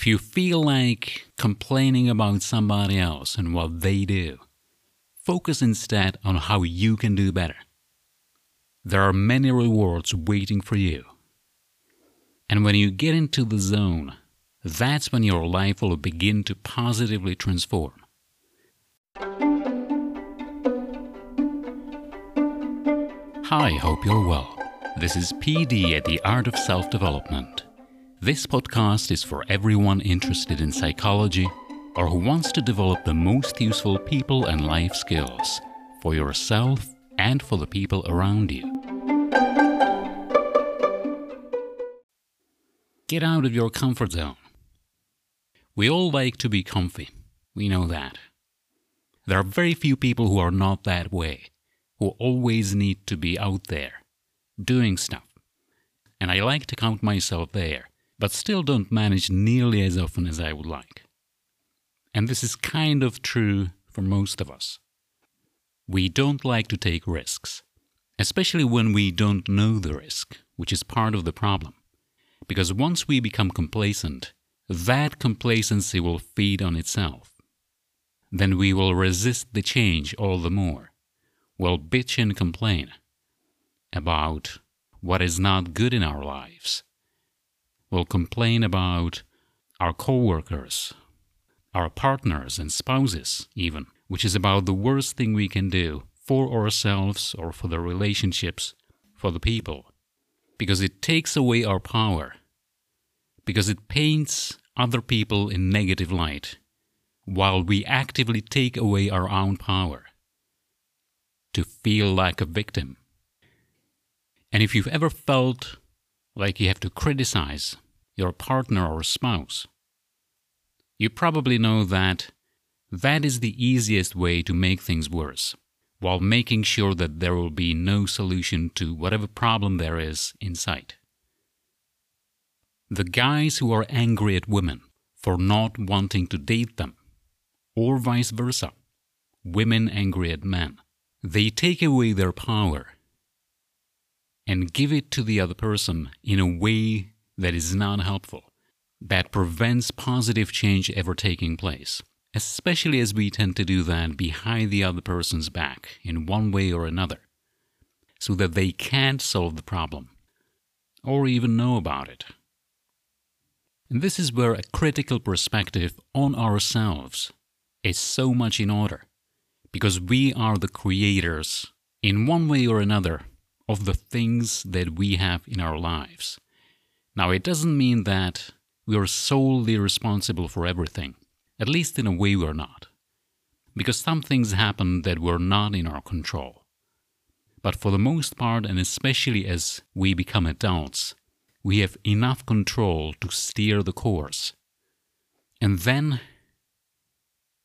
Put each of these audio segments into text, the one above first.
If you feel like complaining about somebody else and what they do, focus instead on how you can do better. There are many rewards waiting for you. And when you get into the zone, that's when your life will begin to positively transform. Hi, hope you're well. This is PD at the Art of Self Development. This podcast is for everyone interested in psychology or who wants to develop the most useful people and life skills for yourself and for the people around you. Get out of your comfort zone. We all like to be comfy. We know that. There are very few people who are not that way, who always need to be out there, doing stuff. And I like to count myself there, but still don't manage nearly as often as I would like. And this is kind of true for most of us. We don't like to take risks, especially when we don't know the risk, which is part of the problem. Because once we become complacent, that complacency will feed on itself. Then we will resist the change all the more. We'll bitch and complain about what is not good in our lives. We'll complain about our coworkers, our partners and spouses, even, which is about the worst thing we can do for ourselves or for the relationships, for the people, because it takes away our power, because it paints other people in negative light, while we actively take away our own power to feel like a victim. And if you've ever felt like you have to criticize your partner or spouse, you probably know that that is the easiest way to make things worse, while making sure that there will be no solution to whatever problem there is in sight. The guys who are angry at women for not wanting to date them, or vice versa, women angry at men, they take away their power and give it to the other person in a way that is not helpful that prevents positive change ever taking place, especially as we tend to do that behind the other person's back in one way or another, so that they can't solve the problem or even know about it. And this is where a critical perspective on ourselves is so much in order, because we are the creators, in one way or another, of the things that we have in our lives. Now, it doesn't mean that we are solely responsible for everything. At least in a way, we're not. Because some things happen that were not in our control. But for the most part, and especially as we become adults, we have enough control to steer the course. And then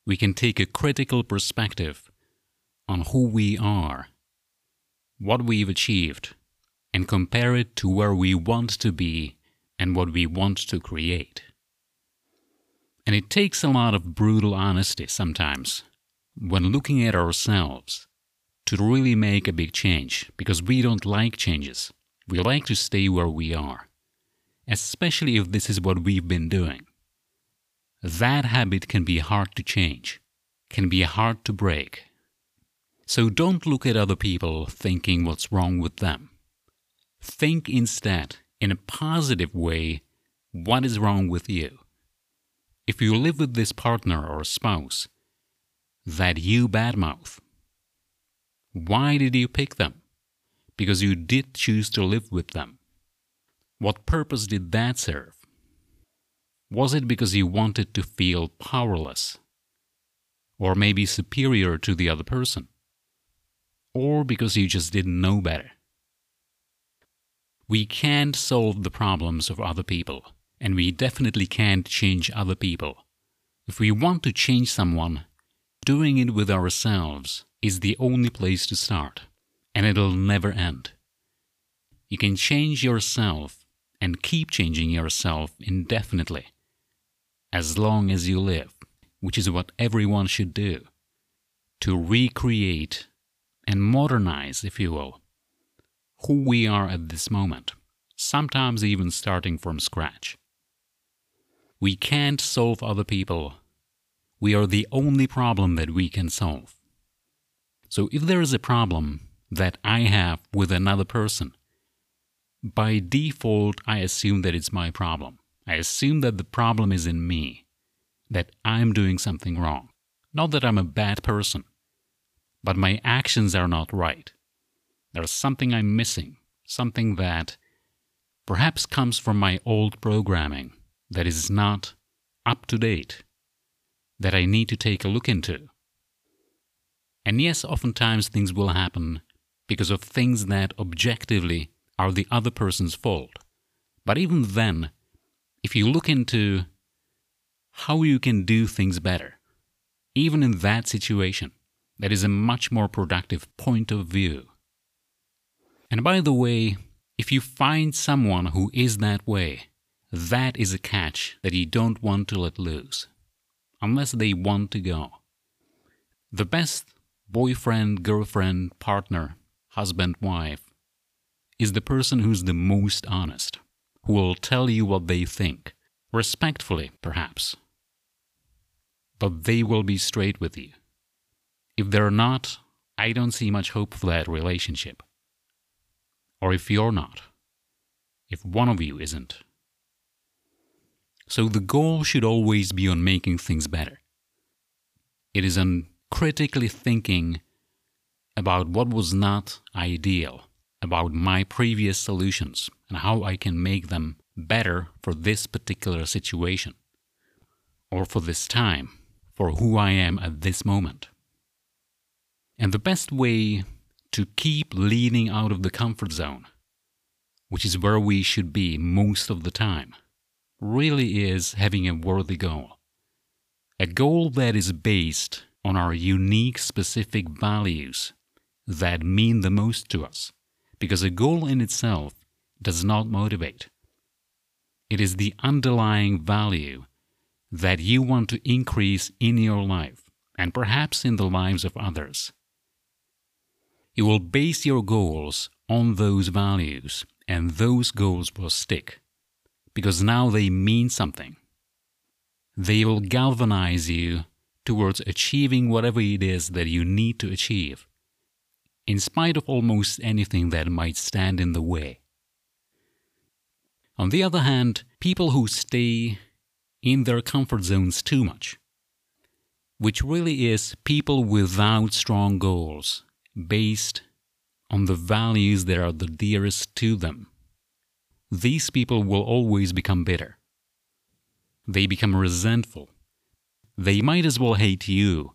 we can take a critical perspective on who we are, what we've achieved, and compare it to where we want to be and what we want to create. And it takes a lot of brutal honesty sometimes when looking at ourselves to really make a big change because we don't like changes. We like to stay where we are, especially if this is what we've been doing. That habit can be hard to change, can be hard to break. So don't look at other people thinking what's wrong with them. Think instead in a positive way what is wrong with you. If you live with this partner or spouse that you badmouth, why did you pick them? Because you did choose to live with them. What purpose did that serve? Was it because you wanted to feel powerless? Or maybe superior to the other person? Or because you just didn't know better? We can't solve the problems of other people, and we definitely can't change other people. If we want to change someone, doing it with ourselves is the only place to start, and it'll never end. You can change yourself and keep changing yourself indefinitely, as long as you live, which is what everyone should do, to recreate and modernize, if you will, who we are at this moment, sometimes even starting from scratch. We can't solve other people. We are the only problem that we can solve. So if there is a problem that I have with another person, by default, I assume that it's my problem. I assume that the problem is in me, that I'm doing something wrong. Not that I'm a bad person, but my actions are not right. There's something I'm missing, something that perhaps comes from my old programming that is not up to date, that I need to take a look into. And yes, oftentimes things will happen because of things that objectively are the other person's fault. But even then, if you look into how you can do things better, even in that situation, that is a much more productive point of view. And by the way, if you find someone who is that way, that is a catch that you don't want to let loose, unless they want to go. The best boyfriend, girlfriend, partner, husband, wife is the person who's the most honest, who will tell you what they think, respectfully, perhaps. But they will be straight with you. If they're not, I don't see much hope for that relationship. Or if you're not, if one of you isn't. So the goal should always be on making things better. It is on critically thinking about what was not ideal about my previous solutions and how I can make them better for this particular situation or for this time, for who I am at this moment. And the best way to keep leaning out of the comfort zone, which is where we should be most of the time, really is having a worthy goal. A goal that is based on our unique specific values that mean the most to us because a goal in itself does not motivate. It is the underlying value that you want to increase in your life and perhaps in the lives of others. You will base your goals on those values, and those goals will stick because now they mean something. They will galvanize you towards achieving whatever it is that you need to achieve in spite of almost anything that might stand in the way. On the other hand, people who stay in their comfort zones too much, which really is people without strong goals based on the values that are the dearest to them, these people will always become bitter. They become resentful. They might as well hate you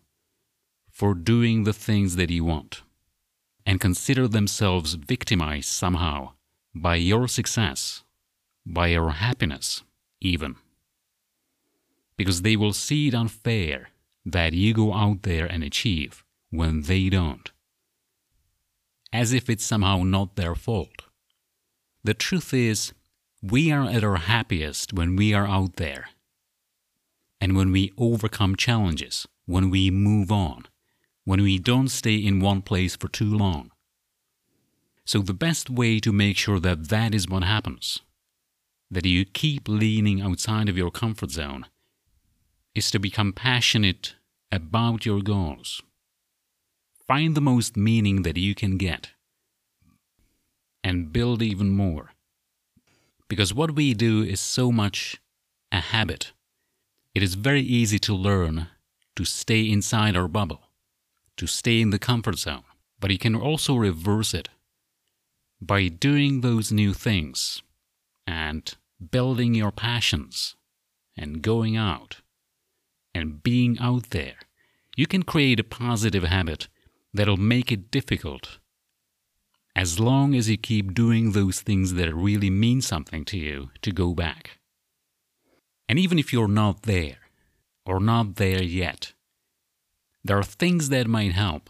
for doing the things that you want and consider themselves victimized somehow by your success, by your happiness, even. Because they will see it unfair that you go out there and achieve when they don't. As if it's somehow not their fault. The truth is, we are at our happiest when we are out there. And when we overcome challenges, when we move on, when we don't stay in one place for too long. So, the best way to make sure that that is what happens, that you keep leaning outside of your comfort zone, is to become passionate about your goals. Find the most meaning that you can get and build even more. Because what we do is so much a habit. It is very easy to learn to stay inside our bubble to stay in the comfort zone, but you can also reverse it by doing those new things and building your passions and going out and being out there. You can create a positive habit that'll make it difficult as long as you keep doing those things that really mean something to you to go back. And even if you're not there or not there yet, there are things that might help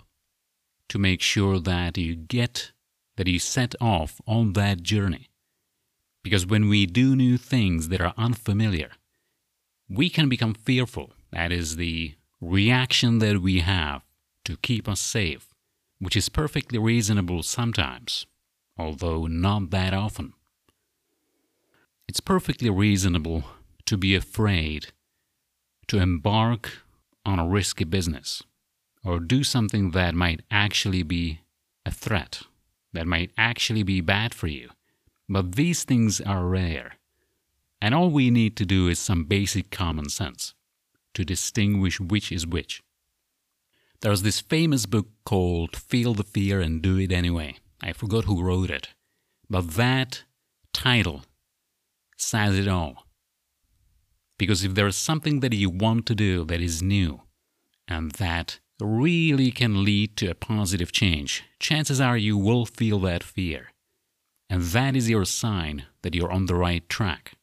to make sure that you get, that you set off on that journey. Because when we do new things that are unfamiliar, we can become fearful. That is the reaction that we have to keep us safe, which is perfectly reasonable sometimes, although not that often. It's perfectly reasonable to be afraid to embark on a risky business or do something that might actually be a threat, that might actually be bad for you. But these things are rare. And all we need to do is some basic common sense to distinguish which is which. There's this famous book called Feel the Fear and Do It Anyway. I forgot who wrote it. But that title says it all. Because if there is something that you want to do that is new and that really can lead to a positive change, chances are you will feel that fear. And that is your sign that you're on the right track.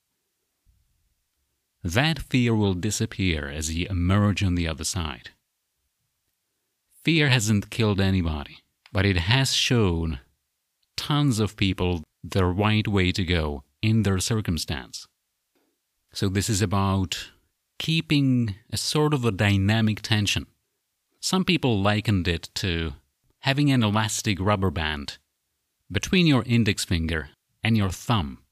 That fear will disappear as you emerge on the other side. Fear hasn't killed anybody, but it has shown tons of people the right way to go in their circumstance. So, this is about keeping a sort of a dynamic tension. Some people likened it to having an elastic rubber band between your index finger and your thumb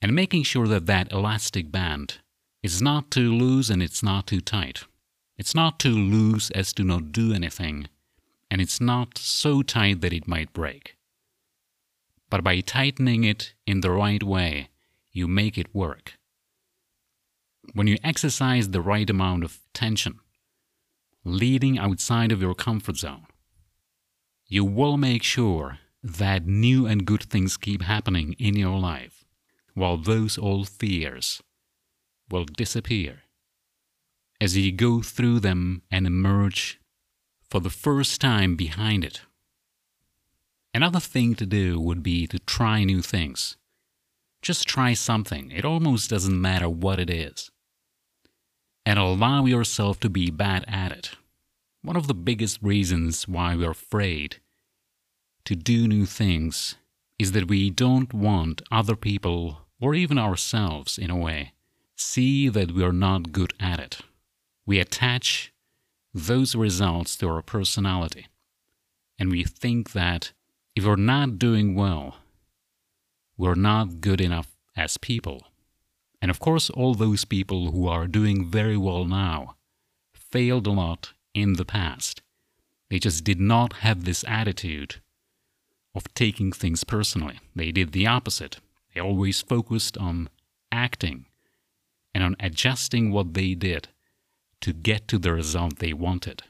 and making sure that that elastic band is not too loose and it's not too tight. It's not too loose as to not do anything, and it's not so tight that it might break. But by tightening it in the right way, you make it work. When you exercise the right amount of tension, leading outside of your comfort zone, you will make sure that new and good things keep happening in your life, while those old fears will disappear as you go through them and emerge for the first time behind it. Another thing to do would be to try new things. Just try something, it almost doesn't matter what it is. And allow yourself to be bad at it. One of the biggest reasons why we're afraid to do new things is that we don't want other people, or even ourselves in a way, see that we are not good at it. We attach those results to our personality. And we think that if we're not doing well, we're not good enough as people. And of course, all those people who are doing very well now failed a lot in the past. They just did not have this attitude of taking things personally. They did the opposite. They always focused on acting and on adjusting what they did to get to the result they wanted.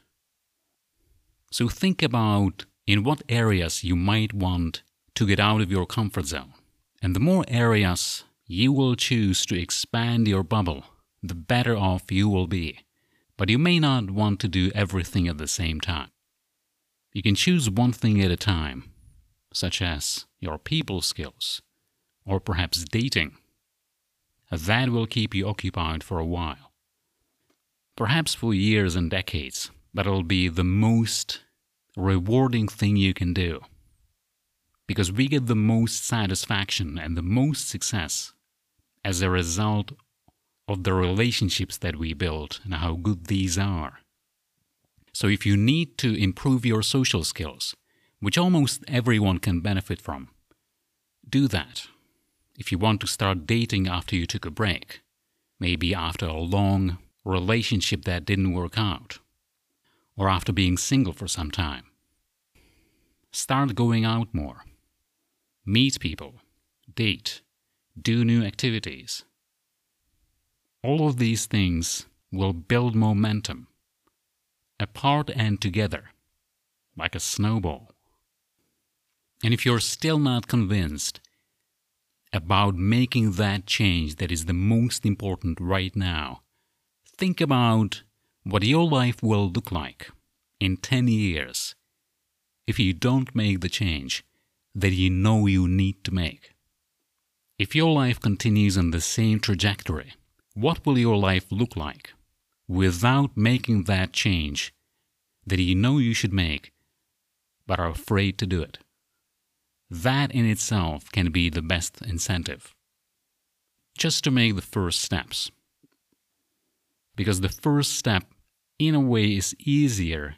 So think about in what areas you might want to get out of your comfort zone. And the more areas you will choose to expand your bubble, the better off you will be. But you may not want to do everything at the same time. You can choose one thing at a time, such as your people skills, or perhaps dating. That will keep you occupied for a while. Perhaps for years and decades, but it'll be the most rewarding thing you can do. Because we get the most satisfaction and the most success as a result of the relationships that we build and how good these are. So, if you need to improve your social skills, which almost everyone can benefit from, do that. If you want to start dating after you took a break, maybe after a long relationship that didn't work out, or after being single for some time. Start going out more. Meet people. Date. Do new activities. All of these things will build momentum, apart and together, like a snowball. And if you're still not convinced about making that change that is the most important right now, think about what your life will look like in 10 years if you don't make the change that you know you need to make. If your life continues on the same trajectory, what will your life look like without making that change that you know you should make but are afraid to do it? That in itself can be the best incentive. Just to make the first steps because the first step, in a way, is easier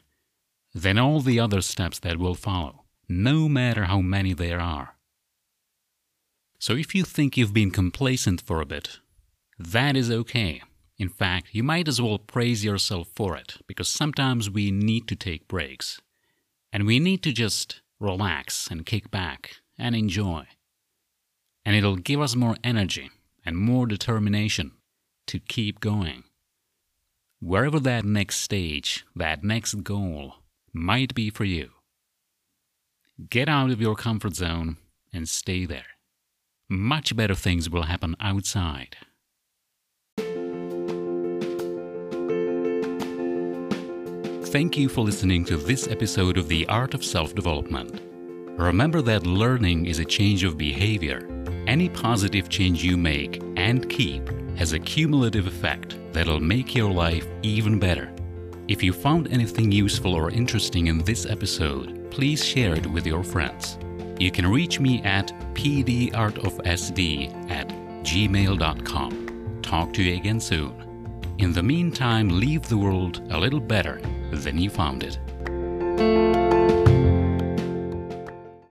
than all the other steps that will follow, no matter how many there are. So if you think you've been complacent for a bit, That is okay. In fact, you might as well praise yourself for it because sometimes we need to take breaks. And we need to just relax and kick back and enjoy. And it'll give us more energy and more determination to keep going. Wherever that next stage, that next goal might be for you. Get out of your comfort zone and stay there. Much better things will happen outside. Thank you for listening to this episode of The Art of Self Development. Remember that learning is a change of behavior. Any positive change you make and keep has a cumulative effect that'll make your life even better. If you found anything useful or interesting in this episode, please share it with your friends. You can reach me at pdartofsd at gmail.com. Talk to you again soon. In the meantime, leave the world a little better than you found it.